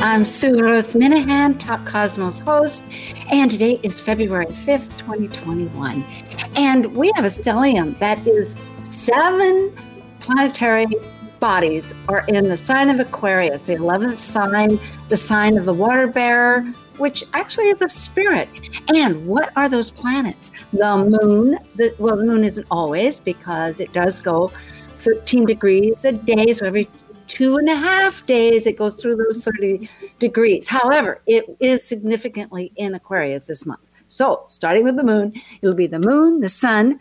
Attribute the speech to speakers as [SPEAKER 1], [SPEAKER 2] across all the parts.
[SPEAKER 1] I'm Sue Rose Minahan, Talk Cosmos host, and today is February 5th, 2021. And we have a stellium that is seven planetary bodies are in the sign of Aquarius, the 11th sign, the sign of the water bearer, which actually is of spirit. And what are those planets? The moon, the, well, the moon isn't always because it does go 13 degrees a day. So every two and a half days it goes through those 30 degrees. However, it is significantly in Aquarius this month. So starting with the moon, it'll be the moon, the sun,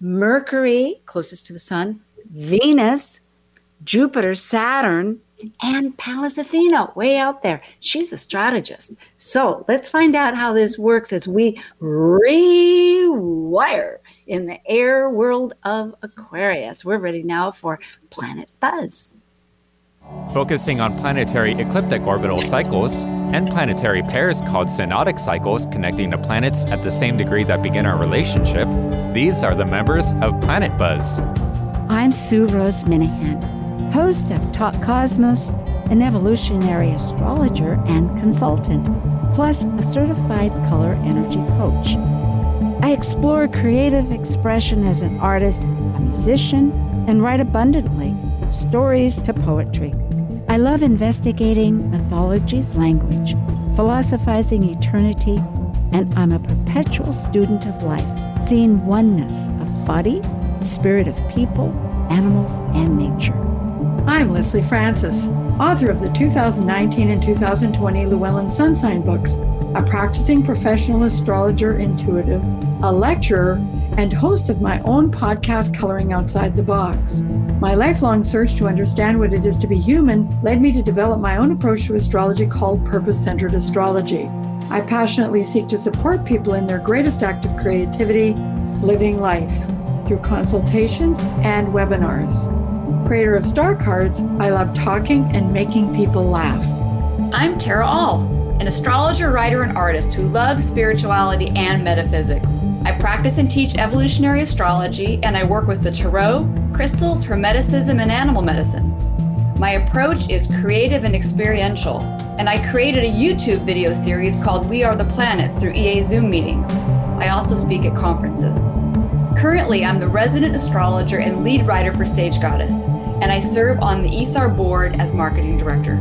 [SPEAKER 1] Mercury, closest to the sun, Venus, Jupiter, Saturn, and Pallas Athena, way out there. She's a strategist. So let's find out how this works as we rewire in the air world of Aquarius. We're ready now for Planet Buzz.
[SPEAKER 2] Focusing on planetary ecliptic orbital cycles and planetary pairs called synodic cycles connecting the planets at the same degree that begin our relationship, these are the members of Planet Buzz.
[SPEAKER 1] I'm Sue Rose Minahan, host of Talk Cosmos, an evolutionary astrologer and consultant, plus a certified color energy coach. I explore creative expression as an artist, a musician, and write abundantly stories to poetry. I love investigating mythology's language, philosophizing eternity, and I'm a perpetual student of life, seeing oneness of body, spirit of people, animals, and nature.
[SPEAKER 3] I'm Lesley Francis, author of the 2019 and 2020 Llewellyn Sun Sign books, a practicing professional astrologer intuitive, a lecturer, and host of my own podcast, Coloring Outside the Box. My lifelong search to understand what it is to be human led me to develop my own approach to astrology called purpose centered astrology. I passionately seek to support people in their greatest act of creativity, living life, through consultations and webinars. Creator of Star Cards, I love talking and making people laugh.
[SPEAKER 4] I'm Tara Aal, an astrologer, writer, and artist who loves spirituality and metaphysics. I practice and teach evolutionary astrology, and I work with the tarot, crystals, hermeticism, and animal medicine. My approach is creative and experiential, and I created a YouTube video series called We Are the Planets through EA Zoom meetings. I also speak at conferences. Currently, I'm the resident astrologer and lead writer for Sage Goddess, and I serve on the ESAR board as marketing director.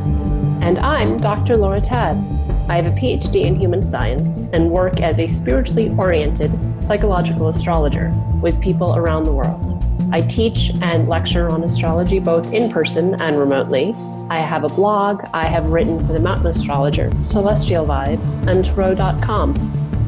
[SPEAKER 5] And I'm Dr. Laura Tadd. I have a PhD in human science and work as a spiritually oriented psychological astrologer with people around the world. I teach and lecture on astrology both in person and remotely. I have a blog. I have written for the Mountain Astrologer, Celestial Vibes, and Tarot.com.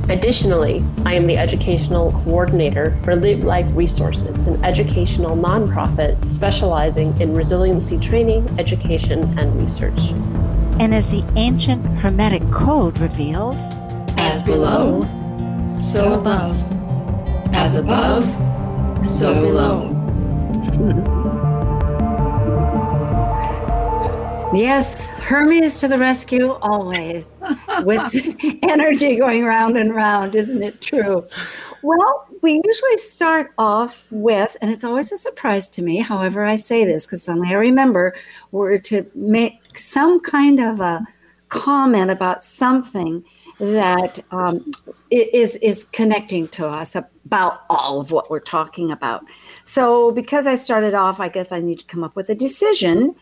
[SPEAKER 5] Additionally, I am the educational coordinator for Lived Life Resources, an educational nonprofit specializing in resiliency training, education, and research.
[SPEAKER 1] And as the ancient Hermetic code reveals,
[SPEAKER 6] as below, so above. As above, so below.
[SPEAKER 1] Yes, Hermes to the rescue always, with energy going round and round, isn't it true? Well, we usually start off with, and it's always a surprise to me, however, I say this because suddenly I remember, were to make some kind of a comment about something that um, is is connecting to us about all of what we're talking about. So, because I started off, I guess I need to come up with a decision,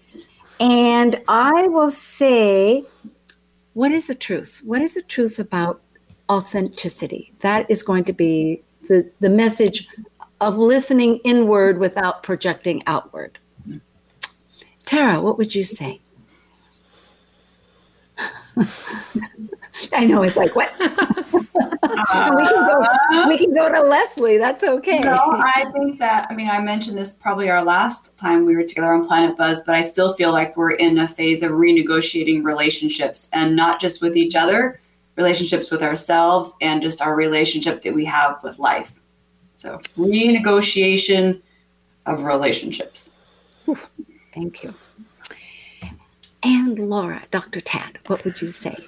[SPEAKER 1] and I will say, what is the truth? What is the truth about authenticity? That is going to be the the message of listening inward without projecting outward. Tara, what would you say? I know it's like what? uh, we can go. We can go to Lesley. That's okay.
[SPEAKER 4] No, I think that. I mean, I mentioned this probably our last time we were together on Planet Buzz, but I still feel like we're in a phase of renegotiating relationships, and not just with each other, relationships with ourselves and just our relationship that we have with life. So, renegotiation of relationships.
[SPEAKER 1] Thank you. And Laura, Dr. Tadd, what would you say?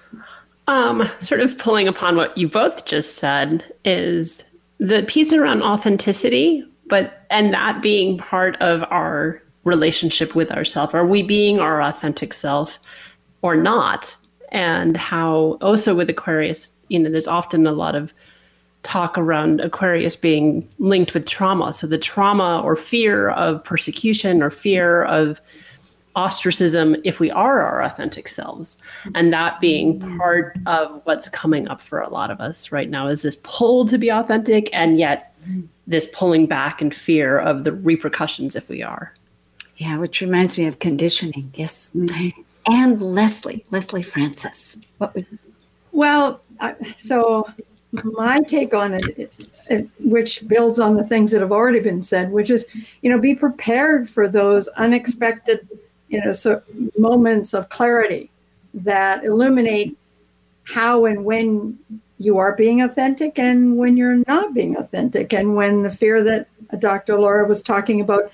[SPEAKER 5] Um, sort of pulling upon what you both just said is the piece around authenticity, but and that being part of our relationship with ourself. Are we being our authentic self or not? And how also with Aquarius, you know, there's often a lot of talk around Aquarius being linked with trauma. So the trauma or fear of persecution or fear of ostracism if we are our authentic selves. And that being mm-hmm. part of what's coming up for a lot of us right now is this pull to be authentic and yet mm-hmm. this pulling back and fear of the repercussions if we are.
[SPEAKER 1] Yeah which reminds me of conditioning. Yes. Mm-hmm. And lesley lesley francis. What would
[SPEAKER 3] well so my take on it, which builds on the things that have already been said, which is, you know, be prepared for those unexpected you know, so moments of clarity that illuminate how and when you are being authentic and when you're not being authentic, and when the fear that Dr. Laura was talking about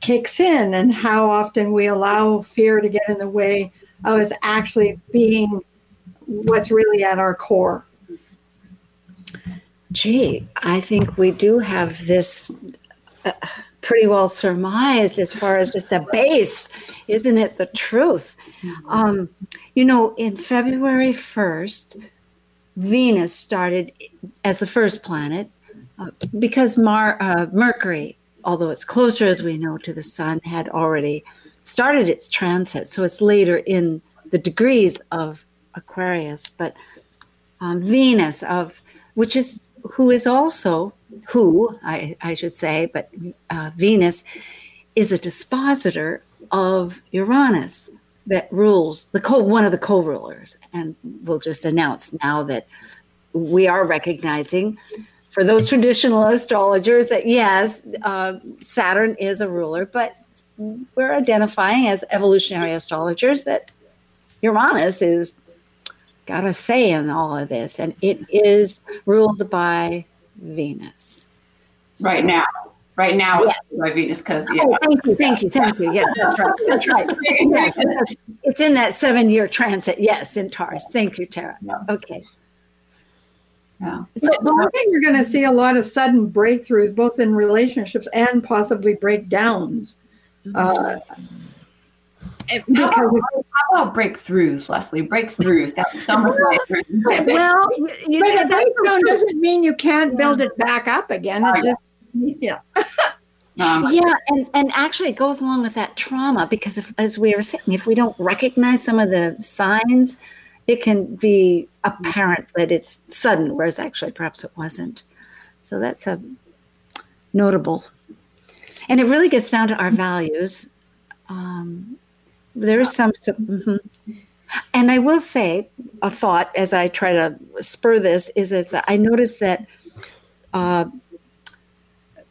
[SPEAKER 3] kicks in, and how often we allow fear to get in the way of us actually being what's really at our core.
[SPEAKER 1] Gee, I think we do have this. Uh, pretty well surmised as far as just a base, isn't it? The truth. Mm-hmm. Um, you know, in February 1st, Venus started as the first planet uh, because Mar- uh, Mercury, although it's closer as we know to the sun, had already started its transit. So it's later in the degrees of Aquarius, but um, Venus of which is who is also who I, I should say, but uh, Venus is a dispositor of Uranus that rules the co one of the co-rulers, and we'll just announce now that we are recognizing for those traditional astrologers that yes, uh, Saturn is a ruler, but we're identifying as evolutionary astrologers that Uranus is got a say in all of this, and it is ruled by Venus.
[SPEAKER 4] Right now. Right now yeah. by Venus because yeah.
[SPEAKER 1] Oh, thank you, thank you, thank you. Yeah, that's right. That's right. Yeah, it's in that seven year transit. Yes, in Taurus. Thank you, Tara. Yeah. Okay.
[SPEAKER 3] Yeah. So, so I think we're going to see a lot of sudden breakthroughs, both in relationships and possibly breakdowns. Mm-hmm. Uh,
[SPEAKER 4] because how about, how about breakthroughs, Lesley? Breakthroughs.
[SPEAKER 3] well, you but a breakdown doesn't mean you can't build it back up again. It just, yeah.
[SPEAKER 1] Um, yeah, and, and actually it goes along with that trauma because if, as we were saying, if we don't recognize some of the signs, it can be apparent that it's sudden, whereas actually perhaps it wasn't. So that's a notable. And it really gets down to our values. Um, there is some. Mm-hmm. And I will say a thought as I try to spur this is that I noticed that uh,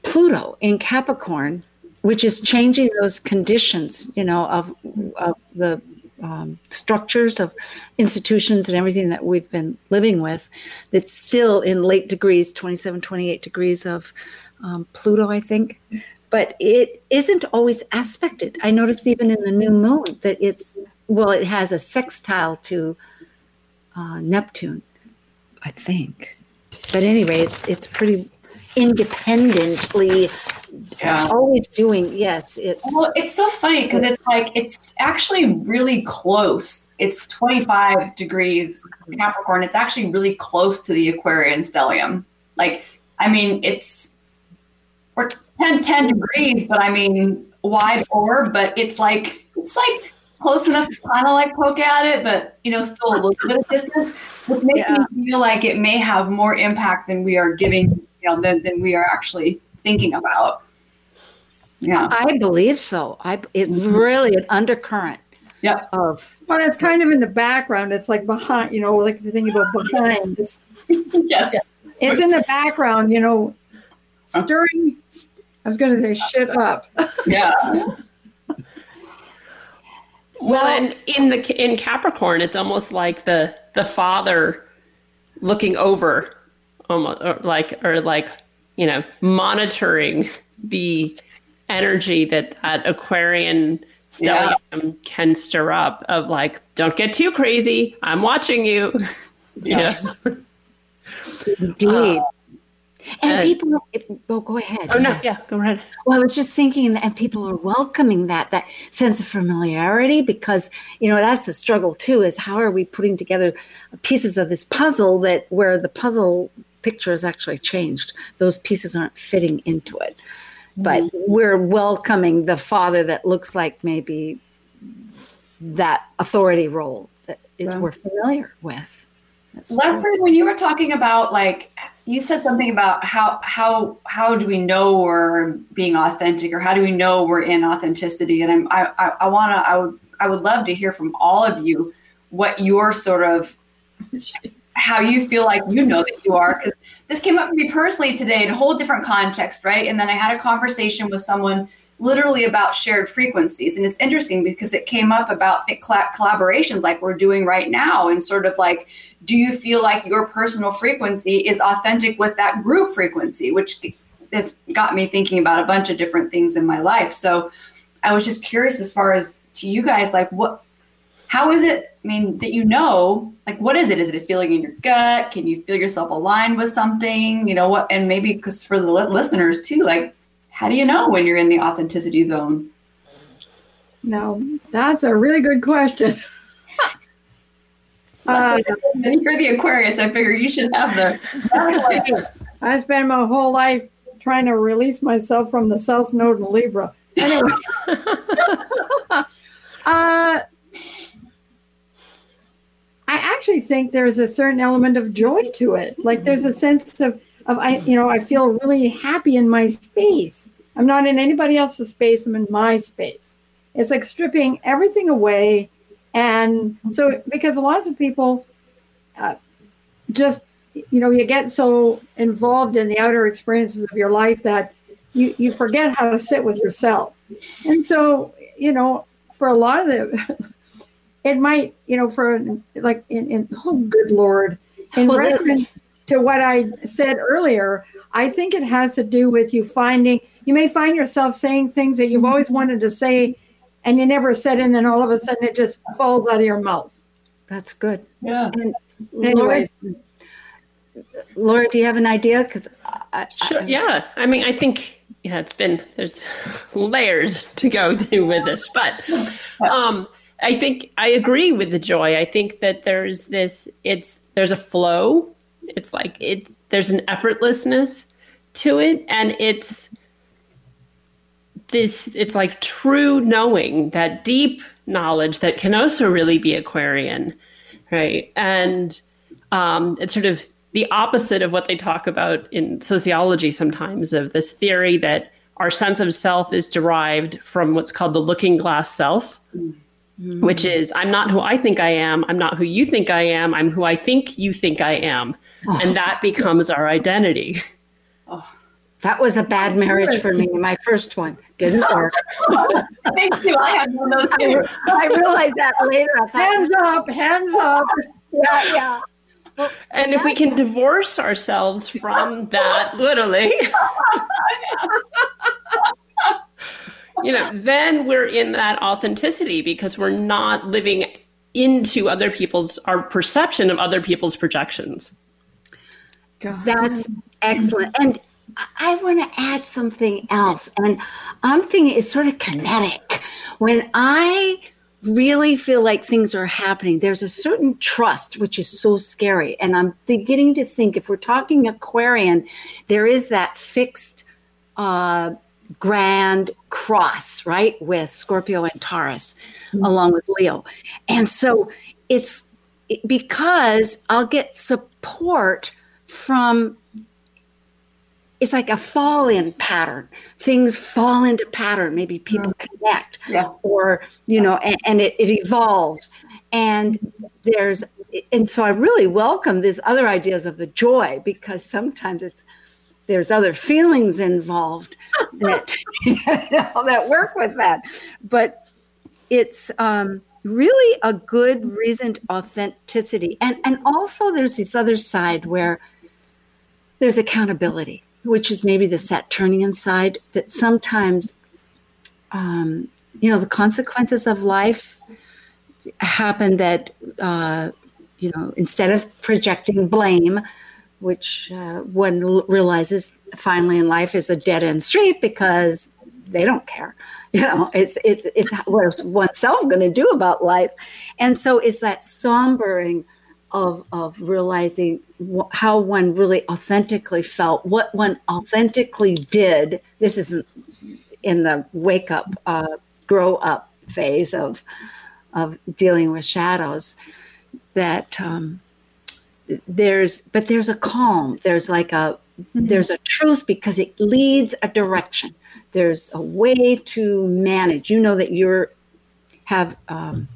[SPEAKER 1] Pluto in Capricorn, which is changing those conditions, you know, of, of the um, structures of institutions and everything that we've been living with, that's still in late degrees, 27, 28 degrees of um, Pluto, I think but it isn't always aspected. I noticed even in the new moon that it's well, it has a sextile to uh, Neptune, I think. But anyway, it's it's pretty independently yeah. always doing yes it's
[SPEAKER 4] well it's so funny because it's like it's actually really close it's 25 degrees capricorn it's actually really close to the aquarian stellium like i mean it's we're 10, 10 degrees, but I mean wide orb, but it's like it's like close enough to kind of like poke at it, but you know, still a little bit of distance, which makes yeah. me feel like it may have more impact than we are giving, you know, than, than we are actually thinking about.
[SPEAKER 1] Yeah. I believe so. I it's mm-hmm. really an undercurrent.
[SPEAKER 4] Yep.
[SPEAKER 1] Of
[SPEAKER 3] well, it's kind of in the background. It's like behind, you know, like if you're thinking about behind.
[SPEAKER 4] It's, yes.
[SPEAKER 3] It's in the background, you know, stirring I was going to say shit up.
[SPEAKER 4] yeah.
[SPEAKER 5] Well, and in the in Capricorn, it's almost like the the father looking over almost or like or like you know monitoring the energy that that aquarian stellium yeah. can stir up of like don't get too crazy i'm watching you yeah.
[SPEAKER 1] indeed uh, and, and people, if, oh, go ahead.
[SPEAKER 5] Oh, no, yeah, go ahead.
[SPEAKER 1] Well, I was just thinking, and people are welcoming that, that sense of familiarity, because, you know, that's the struggle too, is how are we putting together pieces of this puzzle that where the puzzle picture is actually changed? Those pieces aren't fitting into it. But mm-hmm. we're welcoming the father that looks like maybe that authority role that is, yeah. we're familiar with.
[SPEAKER 4] Leslie, when you were talking about like you said something about how how how do we know we're being authentic or how do we know we're in authenticity? And I'm, i i, I want to i would i would love to hear from all of you what your sort of how you feel like you know that you are. Because this came up for me personally today in a whole different context right? And then i had a conversation with someone literally about shared frequencies. And it's interesting because it came up about collaborations like we're doing right now and sort of like do you feel like your personal frequency is authentic with that group frequency which has got me thinking about a bunch of different things in my life? So i was just curious as far as to you guys like what how is it i mean that you know like what is it? Is it a feeling in your gut? Can you feel yourself aligned with something? You know what and maybe because for the listeners too like how do you know when you're in the authenticity zone?
[SPEAKER 3] No that's a really good question
[SPEAKER 4] Uh, you're the Aquarius. I figure you should have the.
[SPEAKER 3] I spend my whole life trying to release myself from the South Node in Libra. Anyway, uh, I actually think there's a certain element of joy to it. Like there's a sense of, of I, you know, I feel really happy in my space. I'm not in anybody else's space. I'm in my space. It's like stripping everything away and so, because lots of people uh, just, you know, you get so involved in the outer experiences of your life that you, you forget how to sit with yourself. And so, you know, for a lot of the, it might, you know, for like in, in oh, good Lord, in well, reference to what I said earlier, I think it has to do with you finding, you may find yourself saying things that you've always wanted to say and you never said, and then all of a sudden it just falls out of your mouth.
[SPEAKER 1] That's good.
[SPEAKER 4] Yeah. And
[SPEAKER 1] anyways, Laura, Laura, do you have an idea? Because
[SPEAKER 5] sure, I, yeah. I mean, I think yeah, it's been there's layers to go through with this, but um, I think I agree with the joy. I think that there's this. It's there's a flow. It's like it. There's an effortlessness to it, and it's this it's like true knowing that deep knowledge that can also really be aquarian right and um, it's sort of the opposite of what they talk about in sociology sometimes of this theory that our sense of self is derived from what's called the looking glass self mm-hmm. which is i'm not who i think i am i'm not who you think i am i'm who i think you think i am oh. and that becomes our identity
[SPEAKER 1] oh. That was a bad marriage for me. My first one didn't work.
[SPEAKER 4] Thank you. I had one of those too.
[SPEAKER 1] I, I realized that later.
[SPEAKER 3] Thought, hands up, hands up.
[SPEAKER 1] Yeah, yeah.
[SPEAKER 5] Well, and if we can divorce ourselves from that, literally, you know, then we're in that authenticity because we're not living into other people's our perception of other people's projections.
[SPEAKER 1] God. That's excellent. And I want to add something else. And I'm thinking it's sort of kinetic. When I really feel like things are happening, there's a certain trust, which is so scary. And I'm beginning to think if we're talking Aquarian, there is that fixed uh, grand cross, right, with Scorpio and Taurus, mm-hmm. along with Leo. And so it's because I'll get support from it's like a fall in pattern. Things fall into pattern. Maybe people mm. connect,
[SPEAKER 4] yeah.
[SPEAKER 1] or you know, and, and it, it, evolves. And there's, and so I really welcome these other ideas of the joy because sometimes it's there's other feelings involved that you know, that work with that. But it's um, really a good reasoned authenticity. And and also there's this other side where there's accountability, which is maybe the Saturnian side that sometimes um, you know the consequences of life happen that uh, you know instead of projecting blame which uh, one realizes finally in life is a dead end street because they don't care. You know, it's it's it's what oneself going to do about life, and so it's that sombering of of realizing wh- how one really authentically felt, what one authentically did. This isn't in the wake up, uh, grow up phase of of dealing with shadows. That um, there's, but there's a calm. There's like a Mm-hmm. There's a truth because it leads a direction. There's a way to manage. You know that you're have um,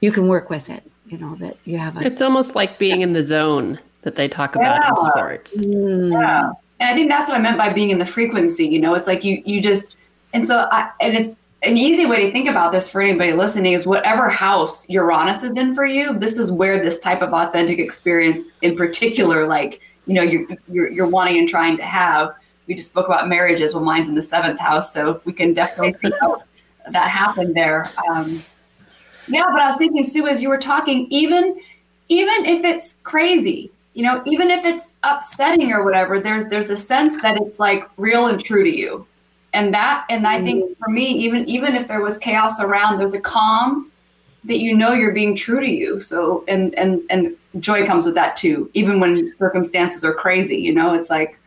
[SPEAKER 1] you can work with it. You know that you have. A,
[SPEAKER 5] it's almost like being in the zone that they talk about yeah. in sports.
[SPEAKER 4] Mm. Yeah, and I think that's what I meant by being in the frequency. You know, it's like you you just and so I, and it's an easy way to think about this for anybody listening is whatever house Uranus is in for you, this is where this type of authentic experience in particular, like you know you're, you're, you're wanting and trying to have. We just spoke about marriages. Well, mine's in the seventh house, so we can definitely see how that happened there. Um, yeah, but I was thinking, Sue, as you were talking, even even if it's crazy, you know, even if it's upsetting or whatever, there's there's a sense that it's like real and true to you, and that and I think mm-hmm. for me, even even if there was chaos around, there's a calm that you know you're being true to you. So and and and joy comes with that too, even when circumstances are crazy. You know, it's like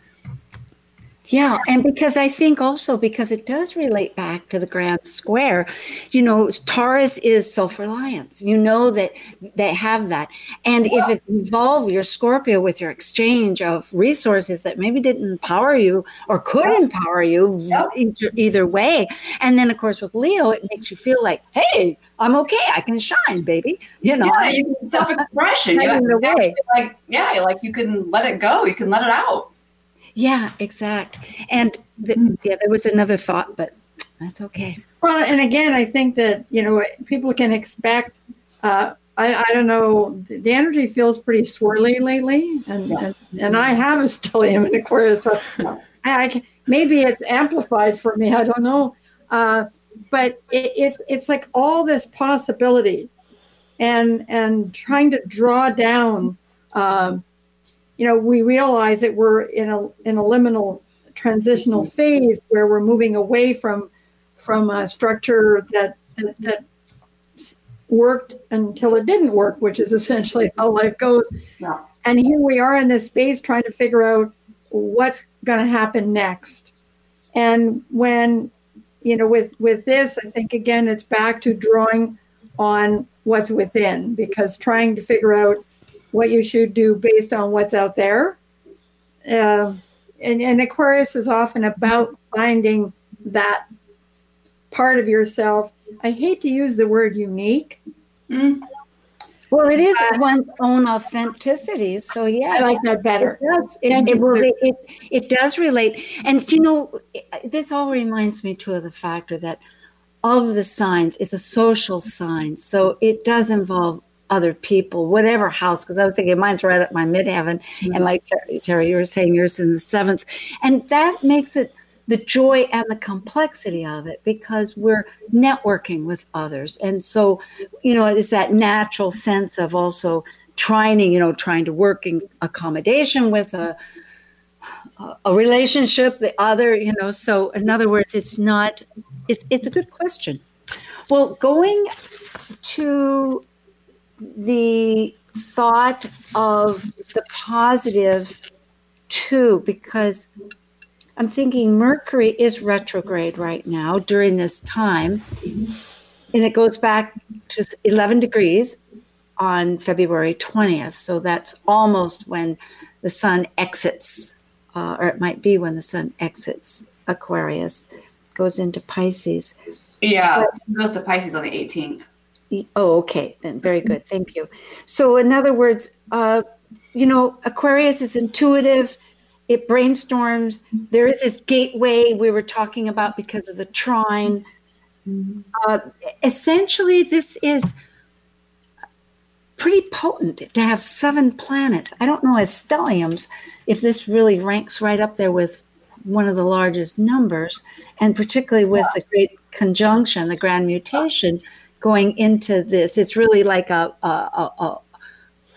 [SPEAKER 1] yeah, and because I think also because it does relate back to the grand square, you know, Taurus is self-reliance. You know that they have that. And if it involve your Scorpio with your exchange of resources that maybe didn't empower you or could empower you either way. And then of course with Leo, it makes you feel like, hey, I'm okay. I can shine, baby. You know,
[SPEAKER 4] yeah, self-expression. you like, yeah, like you can let it go. You can let it out.
[SPEAKER 1] Yeah, exact. And the, mm. yeah, there was another thought, but that's okay.
[SPEAKER 3] Well, and again, I think that you know people can expect. Uh, I, I don't know. The energy feels pretty swirly lately, and yeah. and, and, I have a stellium in Aquarius, so I, I maybe it's amplified for me. I don't know, uh, but it, it's it's like all this possibility, and and trying to draw down. Um, you know, we realize that we're in a in a liminal transitional mm-hmm. phase where we're moving away from from a structure that that, that worked until it didn't work, which is essentially how life goes. Yeah. And here we are in this space trying to figure out what's going to happen next. And when you know with with this, I think again it's back to drawing on what's within because trying to figure out what you should do based on what's out there. Uh, and, and Aquarius is often about finding that part of yourself. I hate to use the word unique.
[SPEAKER 1] Mm. Well, it is uh, one's own authenticity. So yeah,
[SPEAKER 3] I like that better.
[SPEAKER 1] It does. It, it, it, it, does relate. And you know, this all reminds me too of the factor that of the signs is a social sign. So it does involve other people, whatever house, because I was thinking mine's right at my midheaven. Mm-hmm. And like Terry, you were saying yours in the seventh. And that makes it the joy and the complexity of it because we're networking with others. And so, you know, it's that natural sense of also trying, you know, trying to work in accommodation with a a relationship, the other, you know. So in other words, it's not it's it's a good question. Well, going to the thought of the positive too, because I'm thinking Mercury is retrograde right now during this time, and it goes back to 11 degrees on February 20th. So that's almost when the sun exits, uh, or it might be when the sun exits Aquarius, goes into Pisces.
[SPEAKER 4] Yeah, but, goes to Pisces on the 18th.
[SPEAKER 1] Oh, okay, then very good. Thank you. So, in other words, uh, you know, Aquarius is intuitive. It brainstorms. There is this gateway we were talking about because of the trine Uh, essentially, this is pretty potent to have seven planets. I don't know as stelliums if this really ranks right up there with one of the largest numbers, and particularly with the great conjunction, the grand mutation going into this. It's really like a, a, a, a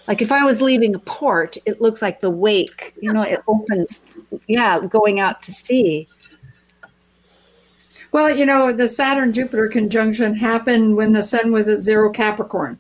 [SPEAKER 1] like if I was leaving a port, it looks like the wake, you know, it opens, yeah, going out to sea.
[SPEAKER 3] Well, you know, the Saturn Jupiter conjunction happened when the sun was at zero Capricorn.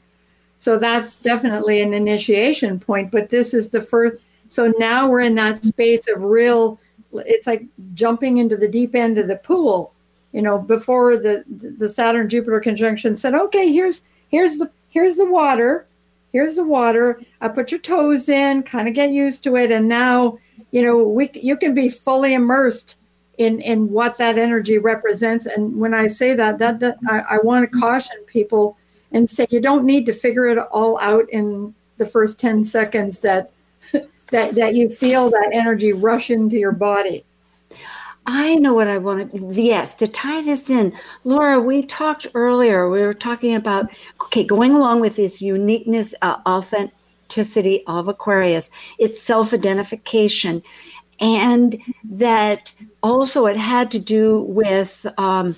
[SPEAKER 3] So that's definitely an initiation point. But this is the first. So now we're in that space of real, it's like jumping into the deep end of the pool. You know, before the the Saturn Jupiter conjunction said, okay, here's here's the here's the water, here's the water. I put your toes in, kind of get used to it, and now you know we you can be fully immersed in in what that energy represents. And when I say that, that, that I, I want to caution people and say you don't need to figure it all out in the first 10 seconds that that that you feel that energy rush into your body.
[SPEAKER 1] I know what I want to, yes, to tie this in. Laura, we talked earlier, we were talking about, okay, going along with this uniqueness, uh, authenticity of Aquarius, it's self identification and that also it had to do with um,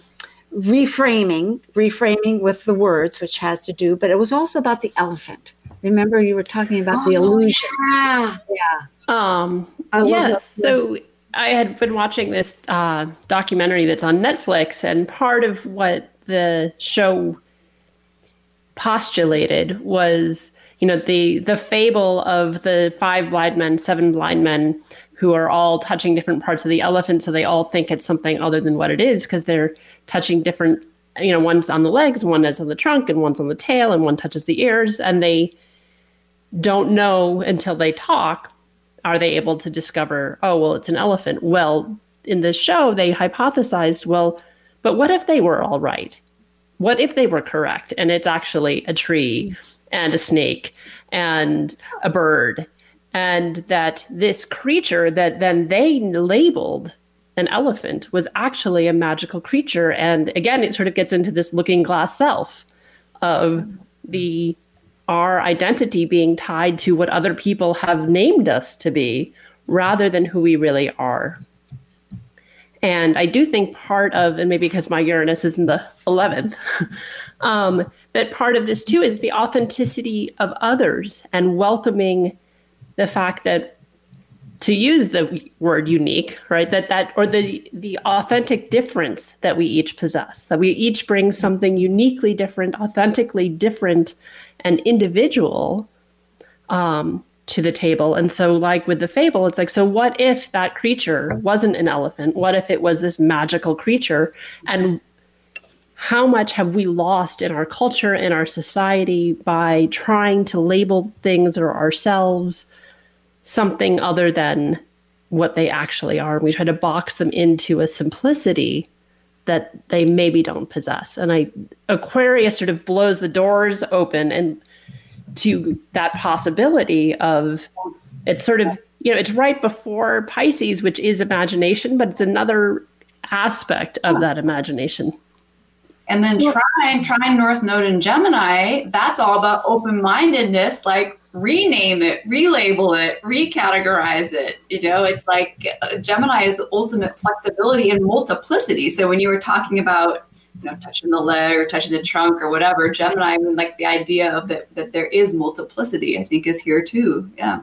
[SPEAKER 1] reframing, reframing with the words, which has to do, but it was also about the elephant. Remember, you were talking about oh, the illusion.
[SPEAKER 5] Yeah.
[SPEAKER 1] Yeah.
[SPEAKER 5] Um, yes. So I had been watching this uh, documentary that's on Netflix, and part of what the show postulated was, you know, the the fable of the five blind men, seven blind men who are all touching different parts of the elephant so they all think it's something other than what it is because they're touching different you know one's on the legs one is on the trunk and one's on the tail and one touches the ears and they don't know until they talk are they able to discover oh well it's an elephant? Well in this show they hypothesized well but what if they were all right? What if they were correct? And it's actually a tree and a snake and a bird. And that this creature that then they labeled an elephant was actually a magical creature. And again it sort of gets into this looking glass self of the our identity being tied to what other people have named us to be rather than who we really are. And i do think part of and maybe because my uranus is in the 11th um, that part of this too is the authenticity of others and welcoming the fact that to use the word unique right that that or the the authentic difference that we each possess that we each bring something uniquely different authentically different and individual um, to the table. And so like with the fable it's like so what if that creature wasn't an elephant? What if it was this magical creature? And how much have we lost in our culture in our society by trying to label things or ourselves something other than what they actually are. We try to box them into a simplicity that they maybe don't possess. And I Aquarius sort of blows the doors open and to that possibility of it's sort of you know it's right before Pisces, which is imagination, but it's another aspect of that imagination.
[SPEAKER 4] And then trine, trine North Node in Gemini, that's all about open mindedness. Like rename it, relabel it, recategorize it. You know, it's like uh, Gemini is the ultimate flexibility and multiplicity. So when you were talking about, you know, touching the leg or touching the trunk or whatever, Gemini, I mean, like the idea of that, that there is multiplicity, I think is here too. Yeah.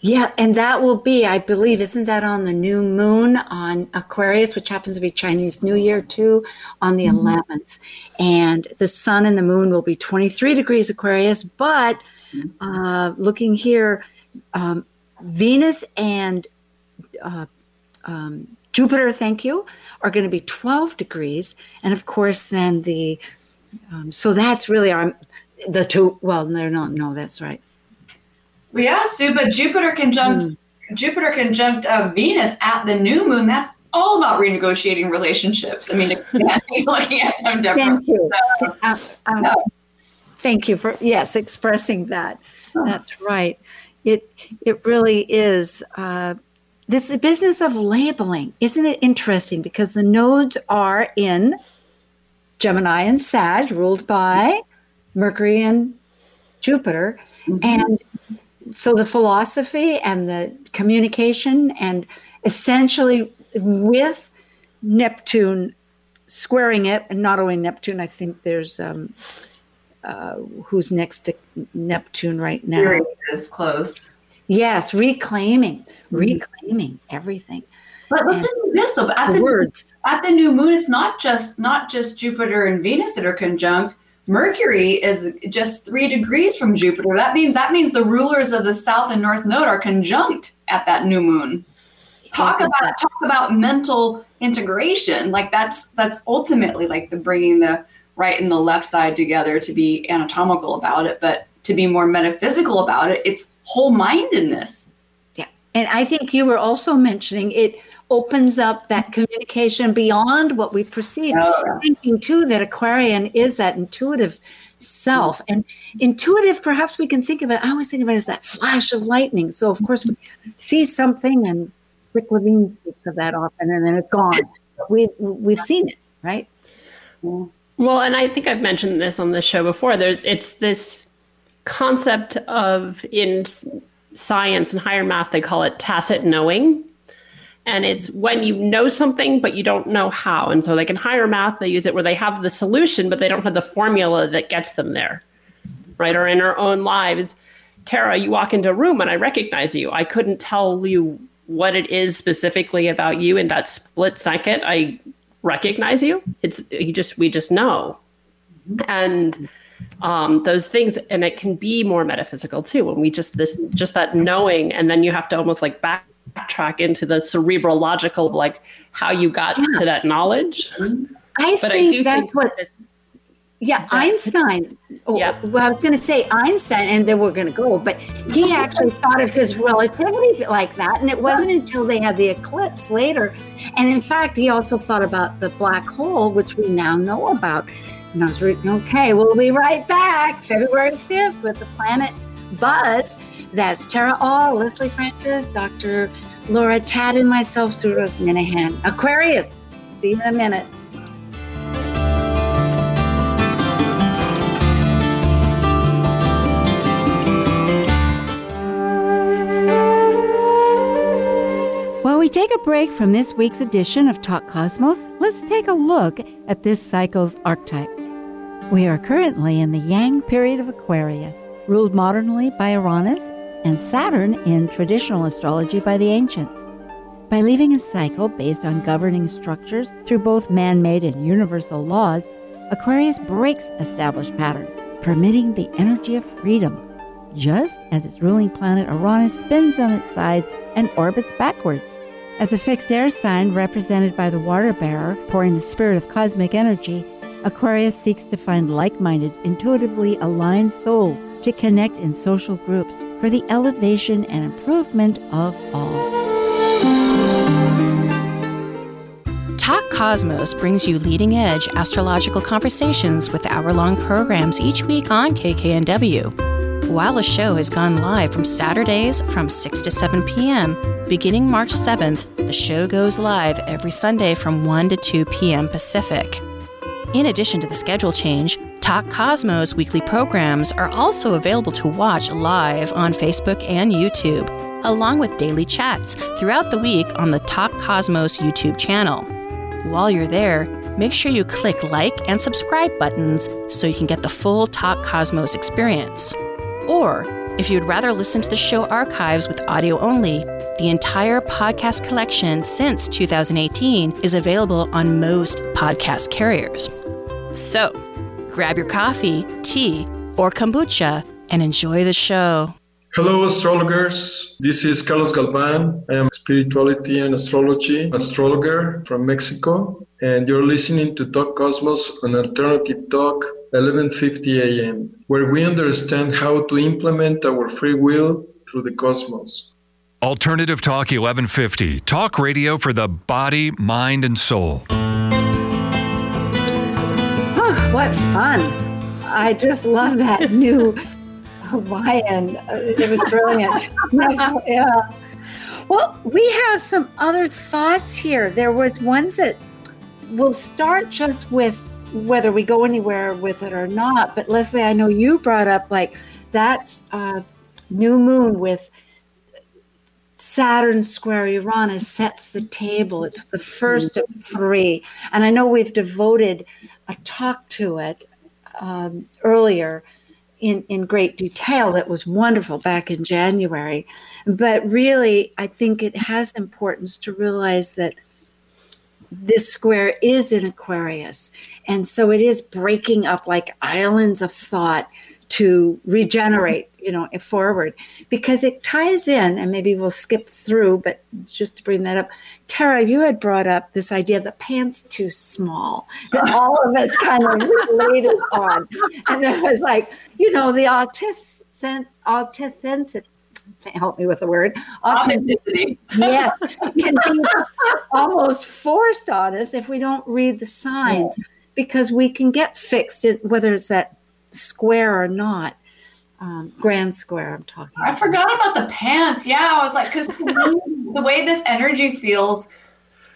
[SPEAKER 1] Yeah, and that will be, I believe, isn't that on the new moon on Aquarius, which happens to be Chinese New Year too, on the mm-hmm. 11th. And the sun and the moon will be 23 degrees Aquarius, but uh, looking here, um, Venus and uh, um, Jupiter, thank you, are going to be 12 degrees. And of course, then the, um, so that's really our, the two, well, no, no, no, that's right.
[SPEAKER 4] Well, yeah, Sue, but Jupiter conjunct, mm. Jupiter conjunct uh, Venus at the new moon, that's all about renegotiating relationships. I mean, looking at them differently.
[SPEAKER 1] Thank you. So, um, um, Thank you for yes expressing that. Oh. That's right. It it really is. Uh, this business of labeling isn't it interesting because the nodes are in Gemini and Sag, ruled by Mercury and Jupiter. Mm-hmm. And so the philosophy and the communication, and essentially with Neptune squaring it, and not only Neptune, I think there's um, uh, who's next to Neptune right now.
[SPEAKER 4] Spirit is close.
[SPEAKER 1] Yes, reclaiming, mm-hmm. reclaiming everything.
[SPEAKER 4] But listen to this though. At the, words. at the new moon, it's not just not just Jupiter and Venus that are conjunct. Mercury is just three degrees from Jupiter. That means that means the rulers of the south and north node are conjunct at that new moon. Talk about that. talk about mental integration. Like that's that's ultimately like the bringing the right and the left side together to be anatomical about it, but to be more metaphysical about it, it's whole mindedness.
[SPEAKER 1] Yeah, and I think you were also mentioning it opens up that communication beyond what we perceive. Oh. Thinking too that Aquarian is that intuitive self. And intuitive, perhaps we can think of it, I always think of it as that flash of lightning. So of course we see something and Rick Levine speaks of that often and then it's gone. We we've seen it, right?
[SPEAKER 5] Yeah. Well, and I think I've mentioned this on the show before. There's it's this concept of in science and higher math they call it tacit knowing. And it's when you know something but you don't know how. And so like in higher math they use it where they have the solution but they don't have the formula that gets them there right? Or in our own lives tara you walk into a room and i recognize you. I couldn't tell you what it is specifically about you in that split second. I recognize you it's you just we just know and um, those things and it can be more metaphysical too when we just this just that knowing and then you have to almost like back backtrack into the cerebral logical like how you got yeah. to that knowledge.
[SPEAKER 1] I but think I that's think what. This, yeah, Einstein. Oh, yeah. Well, I was going to say Einstein, and then we're going to go, but he actually thought of his relativity like that. And it wasn't until they had the eclipse later. And in fact, he also thought about the black hole, which we now know about. And I was reading, okay, we'll be right back February 5th with the planet Buzz. That's Tara Aal, Lesley Francis, Dr. Laura Tadd, and myself, Sue Rose Minahan. Aquarius, see you in a minute. We take a break from this week's edition of Talk Cosmos, let's take a look at this cycle's archetype. We are currently in the Yang period of Aquarius, ruled modernly by Uranus and Saturn in traditional astrology by the ancients. By leaving a cycle based on governing structures through both man made and universal laws, Aquarius breaks established patterns, permitting the energy of freedom, just as its ruling planet Uranus spins on its side and orbits backwards. As a fixed air sign represented by the water bearer pouring the spirit of cosmic energy, Aquarius seeks to find like minded, intuitively aligned souls to connect in social groups for the elevation and improvement of all.
[SPEAKER 7] Talk Cosmos brings you leading edge astrological conversations with hour long programs each week on KKNW. While the show has gone live from Saturdays from 6 to 7 p.m., beginning March 7th, the show goes live every Sunday from 1 to 2 p.m. Pacific. In addition to the schedule change, Talk Cosmos weekly programs are also available to watch live on Facebook and YouTube, along with daily chats throughout the week on the Talk Cosmos YouTube channel. While you're there, make sure you click like and subscribe buttons so you can get the full Talk Cosmos experience. Or, if you'd rather listen to the show archives with audio only, the entire podcast collection since 2018 is available on most podcast carriers. So, Grab your coffee, tea, or kombucha and enjoy the show.
[SPEAKER 8] Hello, astrologers. This is Carlos Galvan. I am a spirituality and astrology astrologer from Mexico, and you're listening to Talk Cosmos on Alternative Talk 11:50 a.m., where we understand how to implement our free will through the cosmos.
[SPEAKER 9] Alternative Talk 1150, talk radio for the body, mind, and soul.
[SPEAKER 1] What fun. I just love that new Hawaiian. It was brilliant. yeah. Well, we have some other thoughts here. There was ones that we'll start just with whether we go anywhere with it or not. But Lesley, I know you brought up like that's uh, new moon with Saturn square Uranus sets the table. It's the first of three. And I know we've devoted a talk to it um, earlier in, in great detail that was wonderful back in January. But really, I think it has importance to realize that this square is in Aquarius. And so it is breaking up like islands of thought to regenerate, you know, forward because it ties in, and maybe we'll skip through, but just to bring that up, Tara, you had brought up this idea of the pants too small that all of us kind of related on. And it was like, you know, the autistic, sense, autistic sense. help me with the word
[SPEAKER 4] authenticity
[SPEAKER 1] yes can be almost forced on us if we don't read the signs because we can get fixed whether it's that square or not. Um, grand square, I'm talking.
[SPEAKER 4] I
[SPEAKER 1] about.
[SPEAKER 4] forgot about the pants. Yeah, I was like, because the way this energy feels.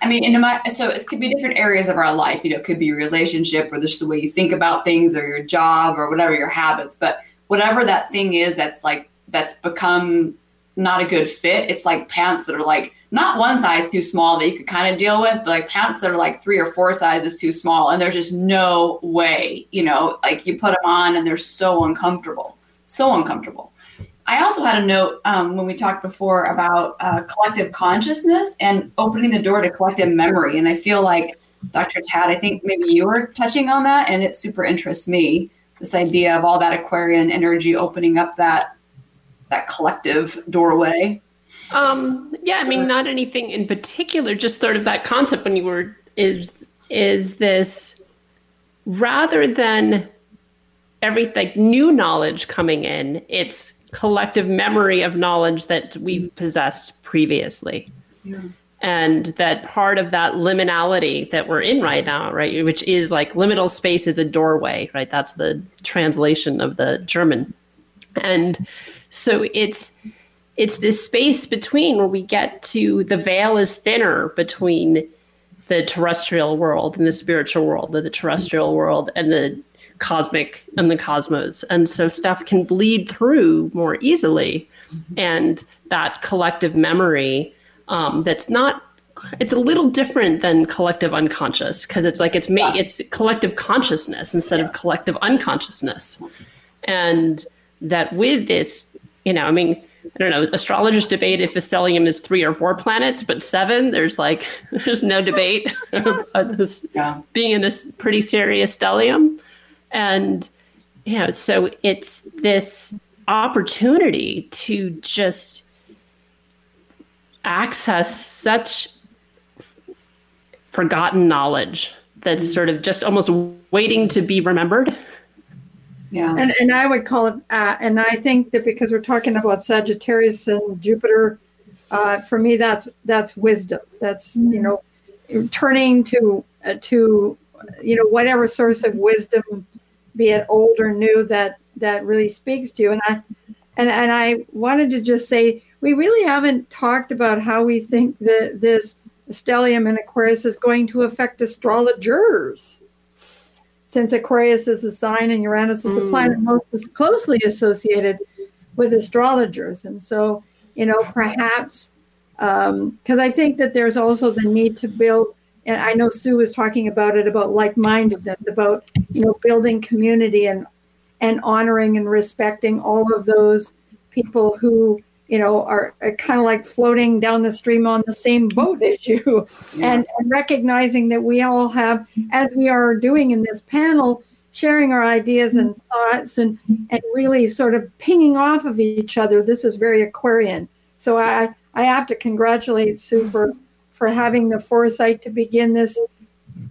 [SPEAKER 4] I mean, in my so it could be different areas of our life. You know, it could be relationship, or just the way you think about things, or your job, or whatever your habits. But whatever that thing is, that's like that's become not a good fit. It's like pants that are like not one size too small that you could kind of deal with, but like pants that are like three or four sizes too small. And there's just no way, you know, like you put them on and they're so uncomfortable, so uncomfortable. I also had a note um, when we talked before about uh, collective consciousness and opening the door to collective memory. And I feel like Dr. Tadd, I think maybe you were touching on that, and it super interests me. This idea of all that Aquarian energy opening up that that collective doorway.
[SPEAKER 5] Um, yeah, I mean, not anything in particular, just sort of that concept when you were is is this rather than everything new knowledge coming in, it's collective memory of knowledge that we've possessed previously. Yeah. And that part of that liminality that we're in right now, right, which is like liminal space is a doorway, right? That's the translation of the German. And so it's it's this space between where we get to the veil is thinner between the terrestrial world and the spiritual world, or the terrestrial world and the cosmic and the cosmos. And so stuff can bleed through more easily. And that collective memory um, that's not it's a little different than collective unconscious because it's like it's made it's collective consciousness instead of collective unconsciousness and that with this you know i mean I don't know, astrologers debate if a stellium is three or four planets, but seven, there's like, there's no debate about this yeah. being in a pretty serious stellium. And, you know, so it's this opportunity to just access such forgotten knowledge that's mm-hmm. sort of just almost waiting to be remembered
[SPEAKER 3] yeah. And, and I would call it, uh, and I think that because we're talking about Sagittarius and Jupiter, uh, for me, that's that's wisdom. That's you know, turning to uh, to you know whatever source of wisdom, be it old or new, that that really speaks to you. And I and and I wanted to just say we really haven't talked about how we think that this stellium in Aquarius is going to affect astrologers since Aquarius is the sign and Uranus is the mm. planet most closely associated with astrologers. And so, you know, perhaps because um, I think that there's also the need to build, and I know Sue was talking about it about like-mindedness, about you know building community and and honoring and respecting all of those people who you know, are, are kind of like floating down the stream on the same boat as you, and, and, recognizing that we all have, as we are doing in this panel, sharing our ideas and thoughts and, and really sort of pinging off of each other. This is very Aquarian. So I, I have to congratulate Sue for, for having the foresight to begin this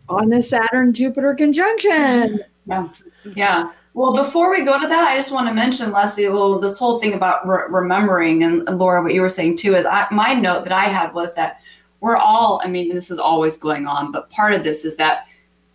[SPEAKER 3] on the Saturn Jupiter conjunction.
[SPEAKER 4] Yeah. Yeah. Well, before we go to that, I just want to mention, Lesley, well, this whole thing about re- remembering, and, Laura, what you were saying too, is I, my note that I had was that we're all, I mean, this is always going on, but part of this is that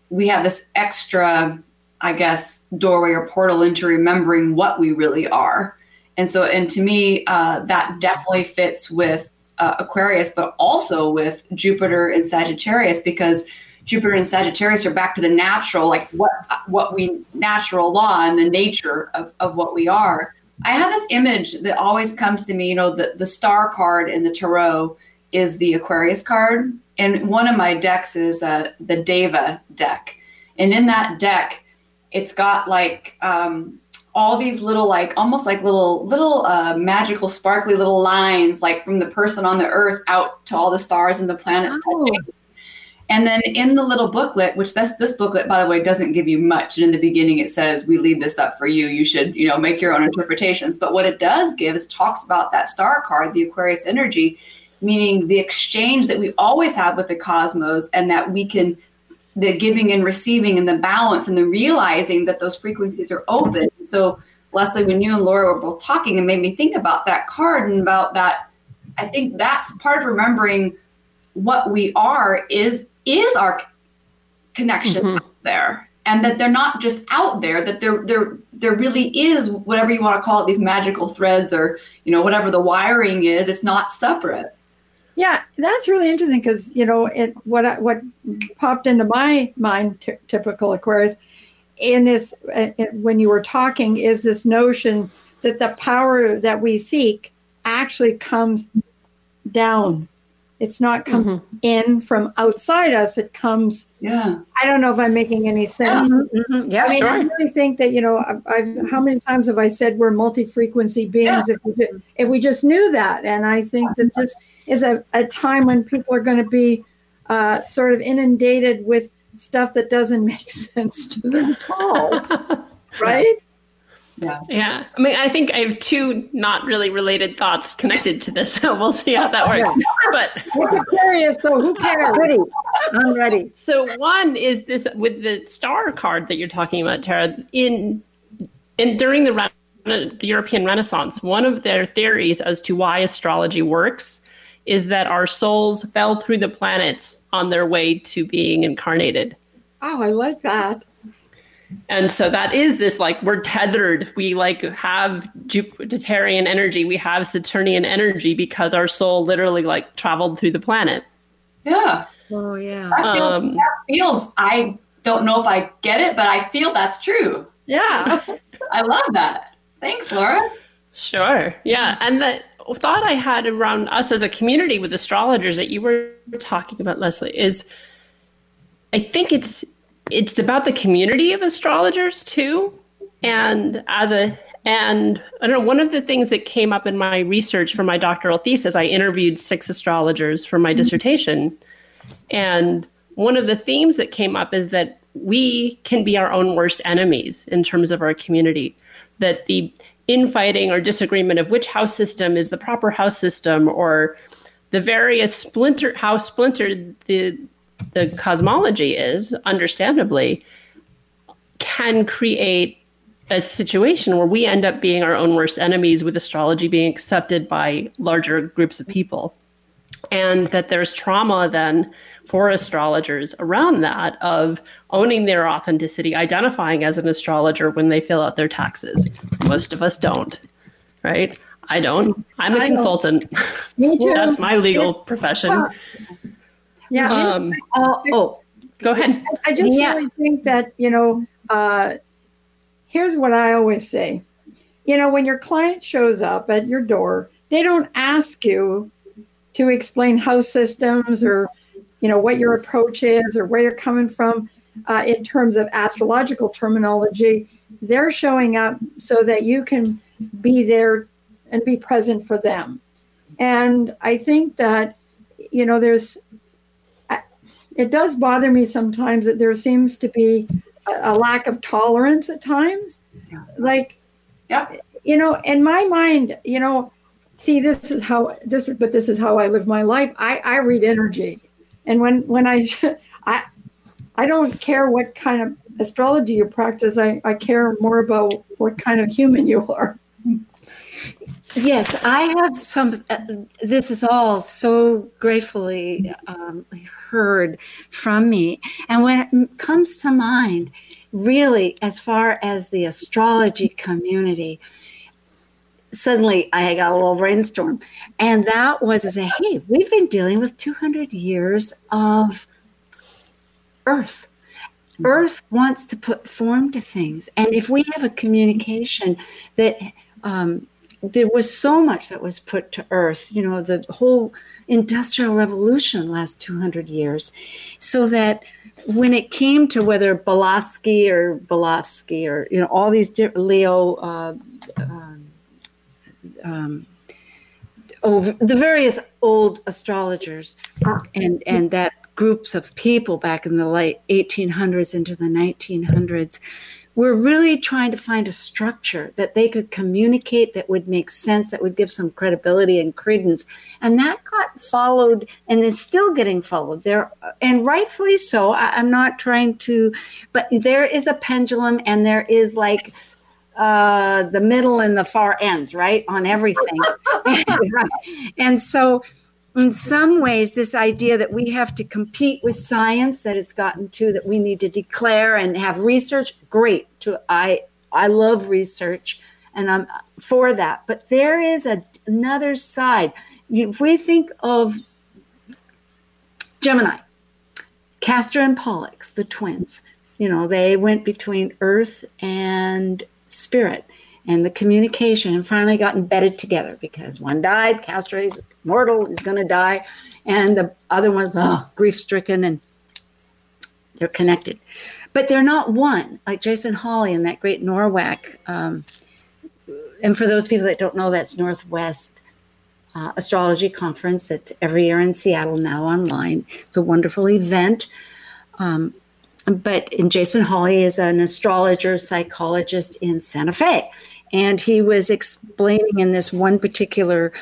[SPEAKER 4] we have this extra, I guess, doorway or portal into remembering what we really are. And so, and to me, uh, that definitely fits with uh, Aquarius, but also with Jupiter and Sagittarius, because Jupiter and Sagittarius are back to the natural, like what what we natural law and the nature of, of what we are. I have this image that always comes to me, you know, the, the star card in the tarot is the Aquarius card. And one of my decks is uh, the Deva deck. And in that deck, it's got like um, all these little like almost like little little uh, magical sparkly little lines like from the person on the earth out to all the stars and the planets oh. and then in the little booklet which this this booklet by the way doesn't give you much. And in the beginning it says we leave this up for you. You should you know make your own interpretations. But what it does give is talks about that star card the aquarius energy meaning the exchange that we always have with the cosmos and that we can the giving and receiving and the balance and the realizing that those frequencies are open. So, Lesley, when you and Laura were both talking, it made me think about that card and about that. I think that's part of remembering what we are is is our connection mm-hmm. there, and that they're not just out there. That there there there really is whatever you want to call it, these magical threads or you know whatever the wiring is. It's not separate.
[SPEAKER 3] Yeah, that's really interesting because you know it. What what popped into my mind, t- typical Aquarius, in this uh, when you were talking, is this notion that the power that we seek actually comes down. It's not coming mm-hmm. in from outside us. It comes.
[SPEAKER 4] Yeah.
[SPEAKER 3] I don't know if I'm making any sense.
[SPEAKER 1] Mm-hmm. mm-hmm. Yeah, I mean,
[SPEAKER 4] sure.
[SPEAKER 3] I really think that you know, I've, I've, how many times have I said we're multi-frequency beings? Yeah. If we just, if we just knew that, and I think that this is a, a time when people are going to be uh, sort of inundated with stuff that doesn't make sense to them at all. right?
[SPEAKER 5] Yeah. Yeah. I mean, I think I have two not really related thoughts connected to this, so we'll see how that works. But
[SPEAKER 3] it's curious, so who cares?
[SPEAKER 1] Ready. I'm ready.
[SPEAKER 5] So one is this with the star card that you're talking about, Tara. In in during the the European Renaissance, one of their theories as to why astrology works is that our souls fell through the planets on their way to being incarnated.
[SPEAKER 3] Oh, I like that.
[SPEAKER 5] And so that is this like we're tethered. We like have Jupiterian energy, we have Saturnian energy because our soul literally like traveled through the planet.
[SPEAKER 4] Yeah.
[SPEAKER 1] Oh yeah.
[SPEAKER 4] That feels, um, that feels I don't know if I get it, but I feel that's true.
[SPEAKER 3] Yeah.
[SPEAKER 4] I love that. Thanks, Laura.
[SPEAKER 5] Sure. Yeah. And that thought I had around us as a community with astrologers that you were talking about, Lesley, is I think it's it's about the community of astrologers too. And as a and I don't know, one of the things that came up in my research for my doctoral thesis, I interviewed six astrologers for my mm-hmm. dissertation. And one of the themes that came up is that we can be our own worst enemies in terms of our community. That the infighting or disagreement of which house system is the proper house system or the various splinter how splintered the the cosmology is understandably can create a situation where we end up being our own worst enemies with astrology being accepted by larger groups of people. And that there's trauma then for astrologers around that of owning their authenticity, identifying as an astrologer when they fill out their taxes. Most of us don't, right? I don't. I'm a I consultant. Me too. That's my legal it's, profession. Well,
[SPEAKER 3] yeah. Um, uh, oh,
[SPEAKER 5] go ahead.
[SPEAKER 3] I just yeah. really think that, you know, uh, here's what I always say. You know, when your client shows up at your door, they don't ask you to explain house systems or you know what your approach is or where you're coming from uh, in terms of astrological terminology they're showing up so that you can be there and be present for them. And i think that you know there's it does bother me sometimes that there seems to be a, a lack of tolerance at times. Like
[SPEAKER 4] yeah
[SPEAKER 3] you know in my mind you know see this is how this is but this is how i live my life. I i read energy and when when I I I don't care what kind of astrology you practice. I, I care more about what kind of human you are.
[SPEAKER 1] Yes, I have some. Uh, this is all so gratefully um, heard from me. And when it comes to mind, really, as far as the astrology community, suddenly I got a little brainstorm. And that was to say, hey, we've been dealing with 200 years of Earth. Earth wants to put form to things. And if we have a communication that um, there was so much that was put to earth, you know, the whole industrial revolution last 200 years, so that when it came to whether Blavatsky or Blavatsky or, you know, all these Leo, uh, um, um, oh, the various old astrologers and, and that groups of people back in the late 1800s into the 1900s we're really trying to find a structure that they could communicate that would make sense, that would give some credibility and credence. And that got followed and is still getting followed there, and rightfully so. I, am not trying to, but there is a pendulum and there is like, uh, the middle and the far ends, right, on everything. and so, in some ways, this idea that we have to compete with science that has gotten to that we need to declare and have research, great. To I I love research and I'm for that. But there is a, another side. If we think of Gemini, Castor and Pollux, the twins, you know, they went between earth and spirit and the communication and finally got embedded together because one died, is mortal, he's going to die, and the other one's oh, grief stricken and they're connected. But they're not one, like Jason Holley and that great NORWAC. Um, and for those people that don't know, that's Northwest uh, Astrology Conference. That's every year in Seattle now online. It's a wonderful event. Um, but Jason Holley is an astrologer, psychologist in Santa Fe. And he was explaining in this one particular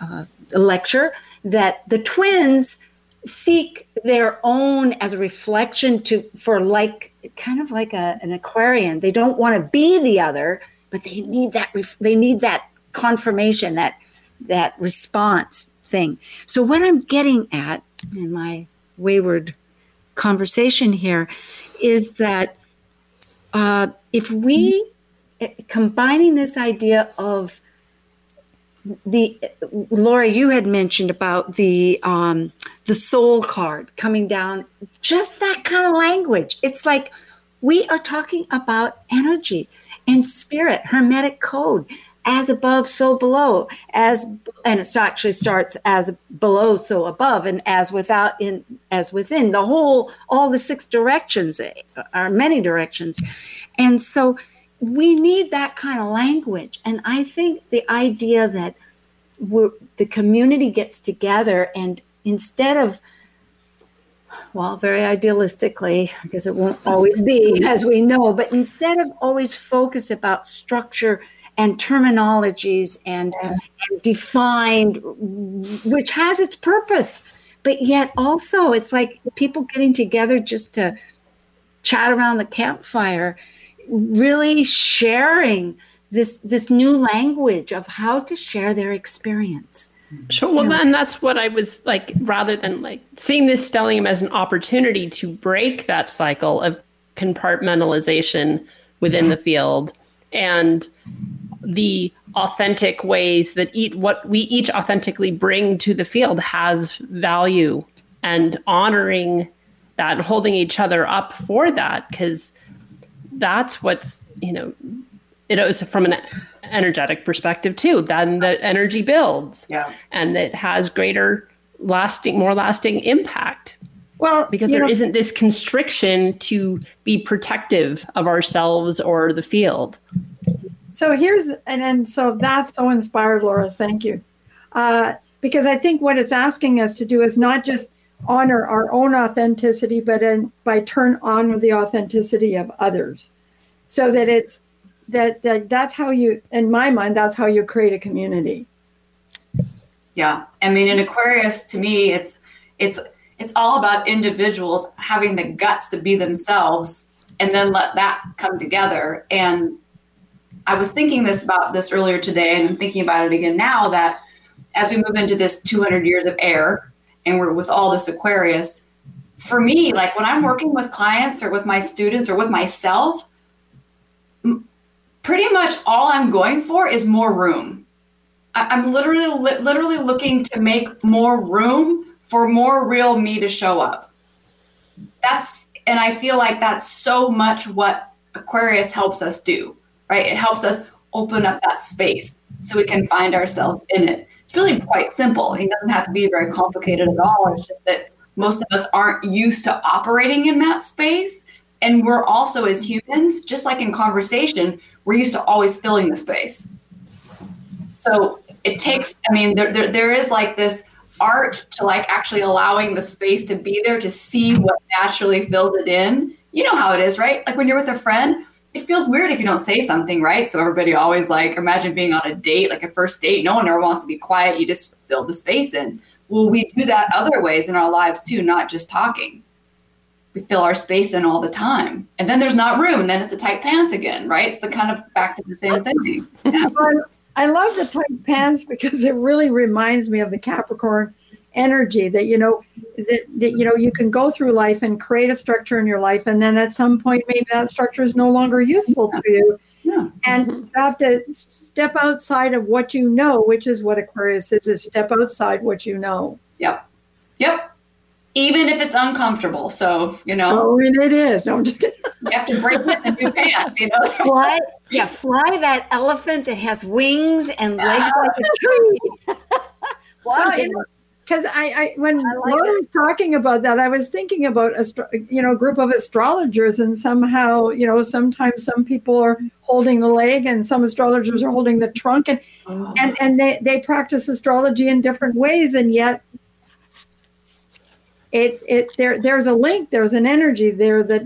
[SPEAKER 1] uh, lecture that the twins seek their own as a reflection to for like kind of like a, an aquarian they don't want to be the other but they need that they need that confirmation that that response thing so what i'm getting at in my wayward conversation here is that uh, if we combining this idea of the Laura, you had mentioned about the um, the soul card coming down. Just that kind of language. It's like we are talking about energy and spirit, hermetic code, as above, so below. As and it actually starts as below, so above, and as without, in as within. The whole, all the six directions eh, are many directions, and so we need that kind of language. And I think the idea that the community gets together and instead of, well, very idealistically, because it won't always be, as we know, but instead of always focus about structure and terminologies and, and defined, which has its purpose, but yet also it's like people getting together just to chat around the campfire really sharing this this new language of how to share their experience.
[SPEAKER 5] Sure. Well, then that's what I was like, rather than like seeing this stellium as an opportunity to break that cycle of compartmentalization within the field and the authentic ways that eat what we each authentically bring to the field has value and honoring that and holding each other up for that because that's what's you know it was from an energetic perspective too then the energy builds
[SPEAKER 4] yeah.
[SPEAKER 5] and it has greater lasting more lasting impact
[SPEAKER 3] well
[SPEAKER 5] because there not this constriction to be protective of ourselves or the field.
[SPEAKER 3] So here's and and so that's so inspired laura. Thank you. Uh, because i think what it's asking us to do is not just honor our own authenticity, but in, by turn honor the authenticity of others, so that it's that, that that's how you, in my mind, that's how you create a community.
[SPEAKER 4] Yeah, I mean, in Aquarius, to me, it's it's it's all about individuals having the guts to be themselves, and then let that come together. And I was thinking this about this earlier today, and I'm thinking about it again now. That as we move into this 200 years of air, and we're with all this Aquarius, for me, like when I'm working with clients or with my students or with myself, pretty much all I'm going for is more room. I'm literally literally looking to make more room for more real me to show up. that's and I feel like that's so much what Aquarius helps us do, right? It helps us open up that space so we can find ourselves in it. It's really quite simple. It doesn't have to be very complicated at all. It's just that most of us aren't used to operating in that space. And we're also, as humans, just like in conversation, we're used to always filling the space. So it takes, I mean, there, there, there is like this art to like actually allowing the space to be there to see what naturally fills it in. You know how it is, right? Like when you're with a friend, it feels weird if you don't say something, right? So everybody always like imagine being on a date, like a first date. No one ever wants to be quiet. You just fill the space in. Well, we do that other ways in our lives too, not just talking. We fill our space in all the time. And then there's not room. And then it's the tight pants again, right? It's the kind of back to the same thing. Yeah.
[SPEAKER 3] I love the tight pants because it really reminds me of the Capricorn energy that you know that, that you know you can go through life and create a structure in your life and then at some point maybe that structure is no longer useful to you.
[SPEAKER 4] Yeah.
[SPEAKER 3] and mm-hmm. you have to step outside of what you know which is what aquarius is is step outside what you know.
[SPEAKER 4] Yep. Yep. Even if it's uncomfortable so you know.
[SPEAKER 3] Oh and it is. No, I'm just
[SPEAKER 4] you have to break with the new pants you know?
[SPEAKER 1] Fly yeah fly that elephant that has wings and legs like a tree.
[SPEAKER 3] Wow know, because I, I, when I like Laura was talking about that, I was thinking about a you know a group of astrologers, and somehow you know sometimes some people are holding the leg, and some astrologers are holding the trunk, and oh. and and they they practice astrology in different ways, and yet it's it there there's a link, there's an energy there that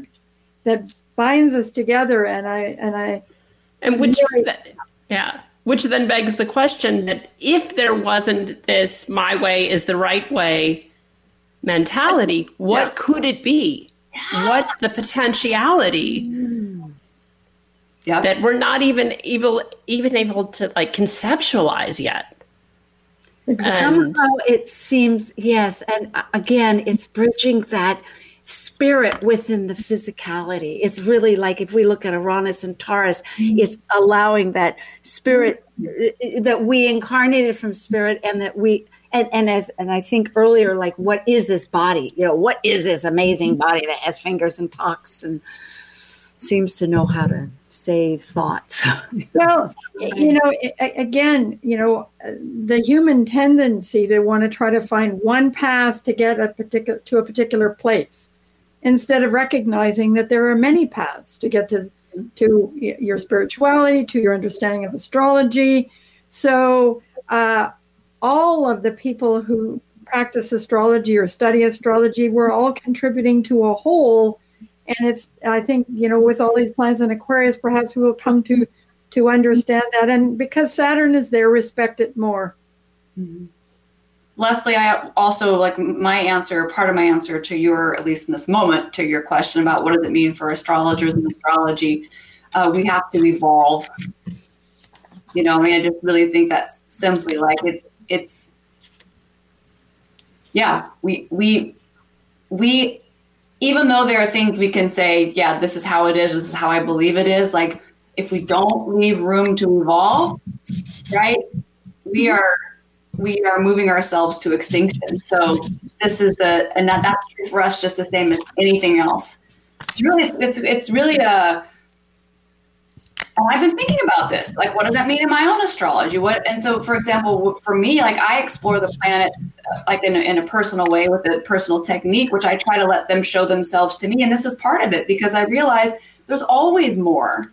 [SPEAKER 3] that binds us together, and I and I
[SPEAKER 5] and which yeah which then begs the question that if there wasn't this my way is the right way mentality, what yeah. could it be? Yeah. What's the potentiality mm. yeah. that we're not even able even able to like conceptualize yet?
[SPEAKER 1] Somehow it seems yes, and uh, again, it's bridging that spirit within the physicality. It's really like if we look at Uranus and Taurus, mm-hmm. it's allowing that spirit mm-hmm. that we incarnated from spirit and that we and, and as and I think earlier, like what is this body? You know, what is this amazing mm-hmm. body that has fingers and talks and seems to know how to save thoughts.
[SPEAKER 3] well, you know, again, you know, the human tendency to want to try to find one path to get a particular to a particular place instead of recognizing that there are many paths to get to to your spirituality, to your understanding of astrology. So, uh, all of the people who practice astrology or study astrology, we're all contributing to a whole. And it's, I think, you know, with all these planets in Aquarius, perhaps we will come to to understand that. And because Saturn is there, respect it more.
[SPEAKER 4] Mm-hmm. Lesley, I also like my answer, part of my answer to your, at least in this moment, to your question about what does it mean for astrologers and astrology. Uh, we have to evolve. You know, I mean, I just really think that's simply like it's, it's, yeah, we, we, we, even though there are things we can say, yeah, this is how it is, this is how I believe it is, like if we don't leave room to evolve, right, we are we are moving ourselves to extinction. So this is the, and that, that's true for us just the same as anything else. It's really, it's, it's really a, and I've been thinking about this. Like, what does that mean in my own astrology? What, and so, for example, for me, like I explore the planets uh, like in a, in a personal way with a personal technique, which I try to let them show themselves to me. And this is part of it because I realize there's always more.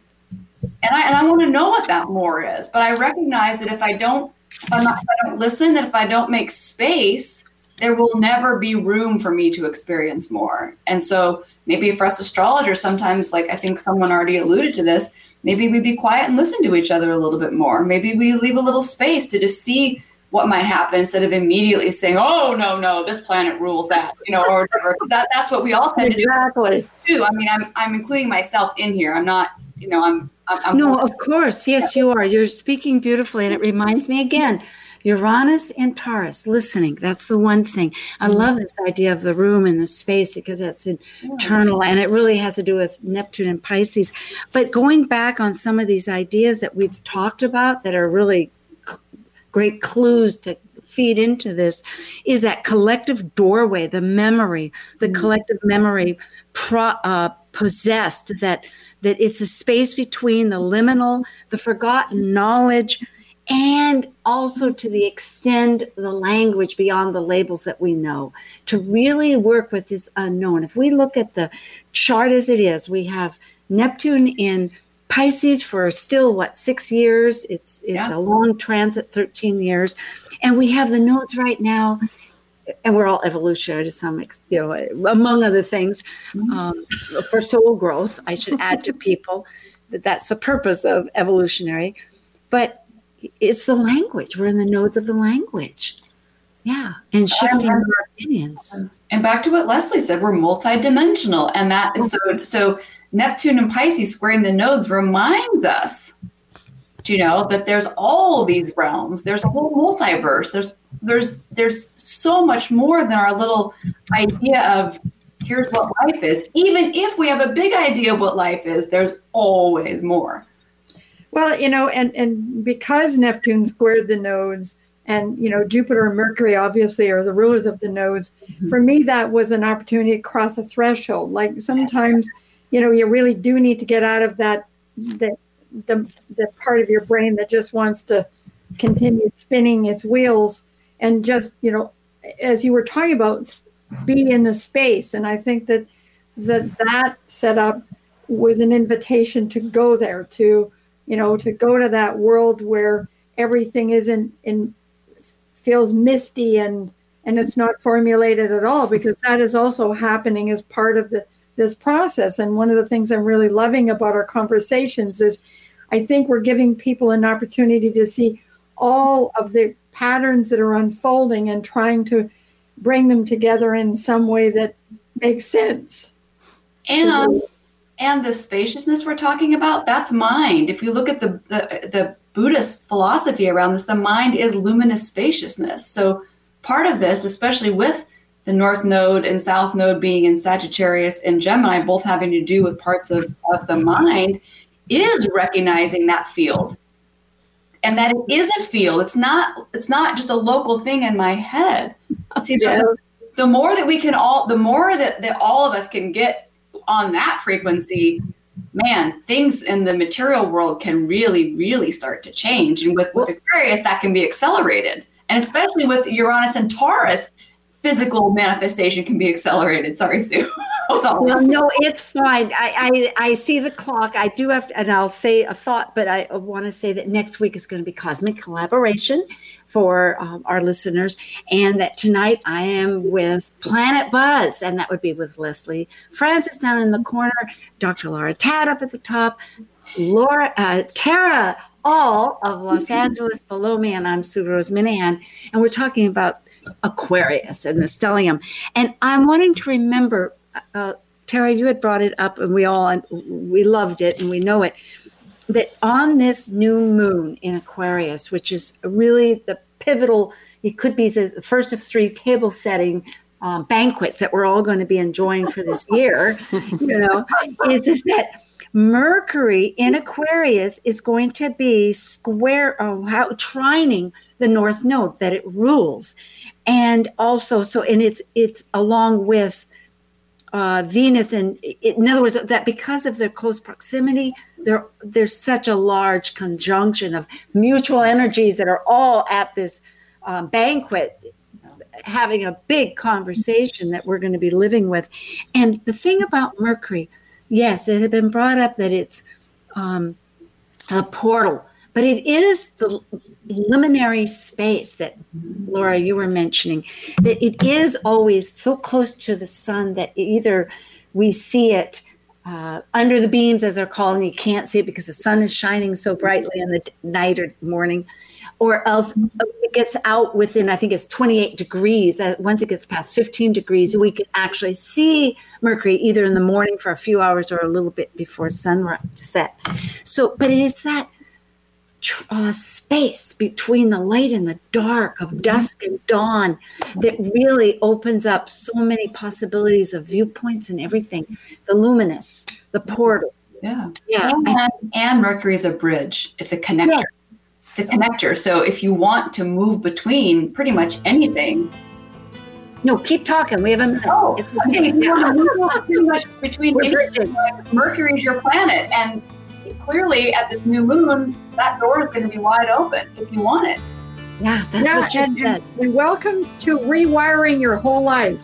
[SPEAKER 4] And I, and I want to know what that more is. But I recognize that if I don't if, not, if I don't listen, if I don't make space, there will never be room for me to experience more. And so maybe for us astrologers, sometimes, like I think someone already alluded to this, maybe we be quiet and listen to each other a little bit more. Maybe we leave a little space to just see what might happen instead of immediately saying, "Oh no, no, this planet rules that," you know, or whatever. That that's what we all tend
[SPEAKER 3] exactly.
[SPEAKER 4] to do. Exactly. I mean, I'm I'm including myself in here. I'm not, you know, I'm I'm,
[SPEAKER 1] no, of course. Yes, you are. You're speaking beautifully. And it reminds me again Uranus and Taurus, listening. That's the one thing. I mm-hmm. love this idea of the room and the space because that's internal and it really has to do with Neptune and Pisces. But going back on some of these ideas that we've talked about that are really great clues to feed into this is that collective doorway, the memory, the mm-hmm. collective memory pro, uh, possessed that that it's a space between the liminal, the forgotten knowledge, and also to the extend the language beyond the labels that we know to really work with this unknown. If we look at the chart as it is, we have Neptune in Pisces for still what six years. It's it's yeah. a long transit, thirteen years, and we have the nodes right now, and we're all evolutionary to some extent, you know, among other things, mm-hmm. um, for soul growth. I should add to people that that's the purpose of evolutionary, but it's the language. We're in the nodes of the language. Yeah, and shifting our opinions.
[SPEAKER 4] And back to what Lesley said, we're multidimensional, and that is so so Neptune and Pisces squaring the nodes reminds us, you know, that there's all these realms. There's a whole multiverse. There's there's there's so much more than our little idea of here's what life is. Even if we have a big idea of what life is, there's always more.
[SPEAKER 3] Well, you know, and and because Neptune squared the nodes, and you know Jupiter and Mercury obviously are the rulers of the nodes. Mm-hmm. For me, that was an opportunity to cross a threshold. Like sometimes. You know, you really do need to get out of that the the, the part of your brain that just wants to continue spinning its wheels and just, you know, as you were talking about, be in the space. And I think that that that setup was an invitation to go there, to, you know, to go to that world where everything isn't in feels misty and and it's not formulated at all because that is also happening as part of the this process. And one of the things I'm really loving about our conversations is I think we're giving people an opportunity to see all of the patterns that are unfolding and trying to bring them together in some way that makes sense.
[SPEAKER 4] And and the spaciousness we're talking about, that's mind. If you look at the, the, the Buddhist philosophy around this, the mind is luminous spaciousness. So part of this, especially with the North Node and South Node being in Sagittarius and Gemini, both having to do with parts of, of the mind, is recognizing that field. And that it is a field. It's not it's not just a local thing in my head. See, the, the more that we can all the more that, that all of us can get on that frequency, man, things in the material world can really, really start to change. And with, with Aquarius, that can be accelerated. And especially with Uranus and Taurus, physical manifestation can be accelerated. Sorry, Sue.
[SPEAKER 1] well, no, it's fine. I, I, I see the clock. I do have, and I'll say a thought, but I want to say that next week is going to be cosmic collaboration for um, our listeners, and that tonight I am with Planet Buzz, and that would be with Lesley Francis down in the corner, Dr. Laura Tadd up at the top, Laura uh, Tara Aal of Los Angeles below me, and I'm Sue Rose Minahan, and we're talking about Aquarius and the stellium. And I'm wanting to remember, uh, Tara, you had brought it up, and we all we loved it, and we know it. That on this new moon in Aquarius, which is really the pivotal, it could be the first of three table setting uh, banquets that we're all going to be enjoying for this year. you know, is is that Mercury in Aquarius is going to be square, oh, how, trining the North Node that it rules. And also so and it's it's along with uh, Venus and in other words that because of their close proximity there there's such a large conjunction of mutual energies that are all at this um, banquet having a big conversation that we're going to be living with. And the thing about Mercury yes it had been brought up that it's um, a portal but it is the liminary space that Laura you were mentioning that it is always so close to the sun that either we see it uh, under the beams as they're called and you can't see it because the sun is shining so brightly in the night or morning or else it gets out within i think it's 28 degrees. Uh, once it gets past 15 degrees we can actually see mercury either in the morning for a few hours or a little bit before sunset. So but it is that uh, space between the light and the dark of dusk and dawn that really opens up so many possibilities of viewpoints and everything. The luminous the portal.
[SPEAKER 4] Yeah. Yeah and, and mercury is a bridge. It's a connector yes. It's a connector. So if you want to move between pretty much anything,
[SPEAKER 1] no, keep talking. We have a minute.
[SPEAKER 4] Oh, okay. pretty much between anything, Mercury is your planet, and clearly at this new moon, that door is going to be wide open if you want it.
[SPEAKER 1] Yeah, that's
[SPEAKER 3] yeah,
[SPEAKER 1] what you
[SPEAKER 3] and,
[SPEAKER 1] said.
[SPEAKER 3] and, and welcome to rewiring your whole life.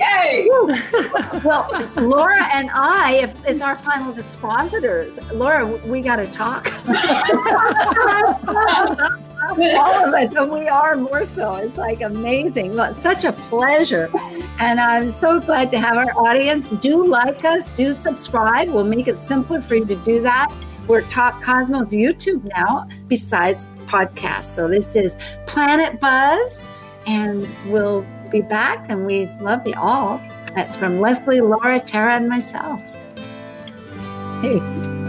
[SPEAKER 4] Yay!
[SPEAKER 1] well, Laura and I, if is our final dispositors. Laura, we got to talk. All of us, and we are more so. It's like amazing. Well, such a pleasure. And I'm so glad to have our audience. Do like us, do subscribe. We'll make it simpler for you to do that. We're Talk Cosmos YouTube now, besides podcasts. So this is Planet Buzz, and we'll be back. And we love you all. That's from Lesley, Laura, Tara, and myself. Hey.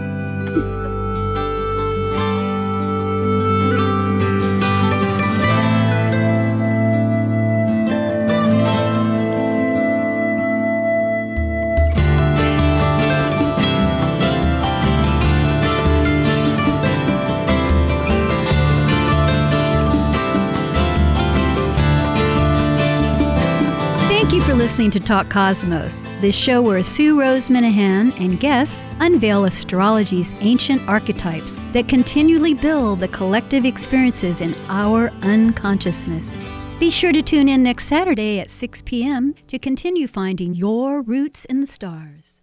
[SPEAKER 10] Listening to Talk Cosmos, the show where Sue Rose Minahan and guests unveil astrology's ancient archetypes that continually build the collective experiences in our unconsciousness. Be sure to tune in next Saturday at 6 p.m. to continue finding your roots in the stars.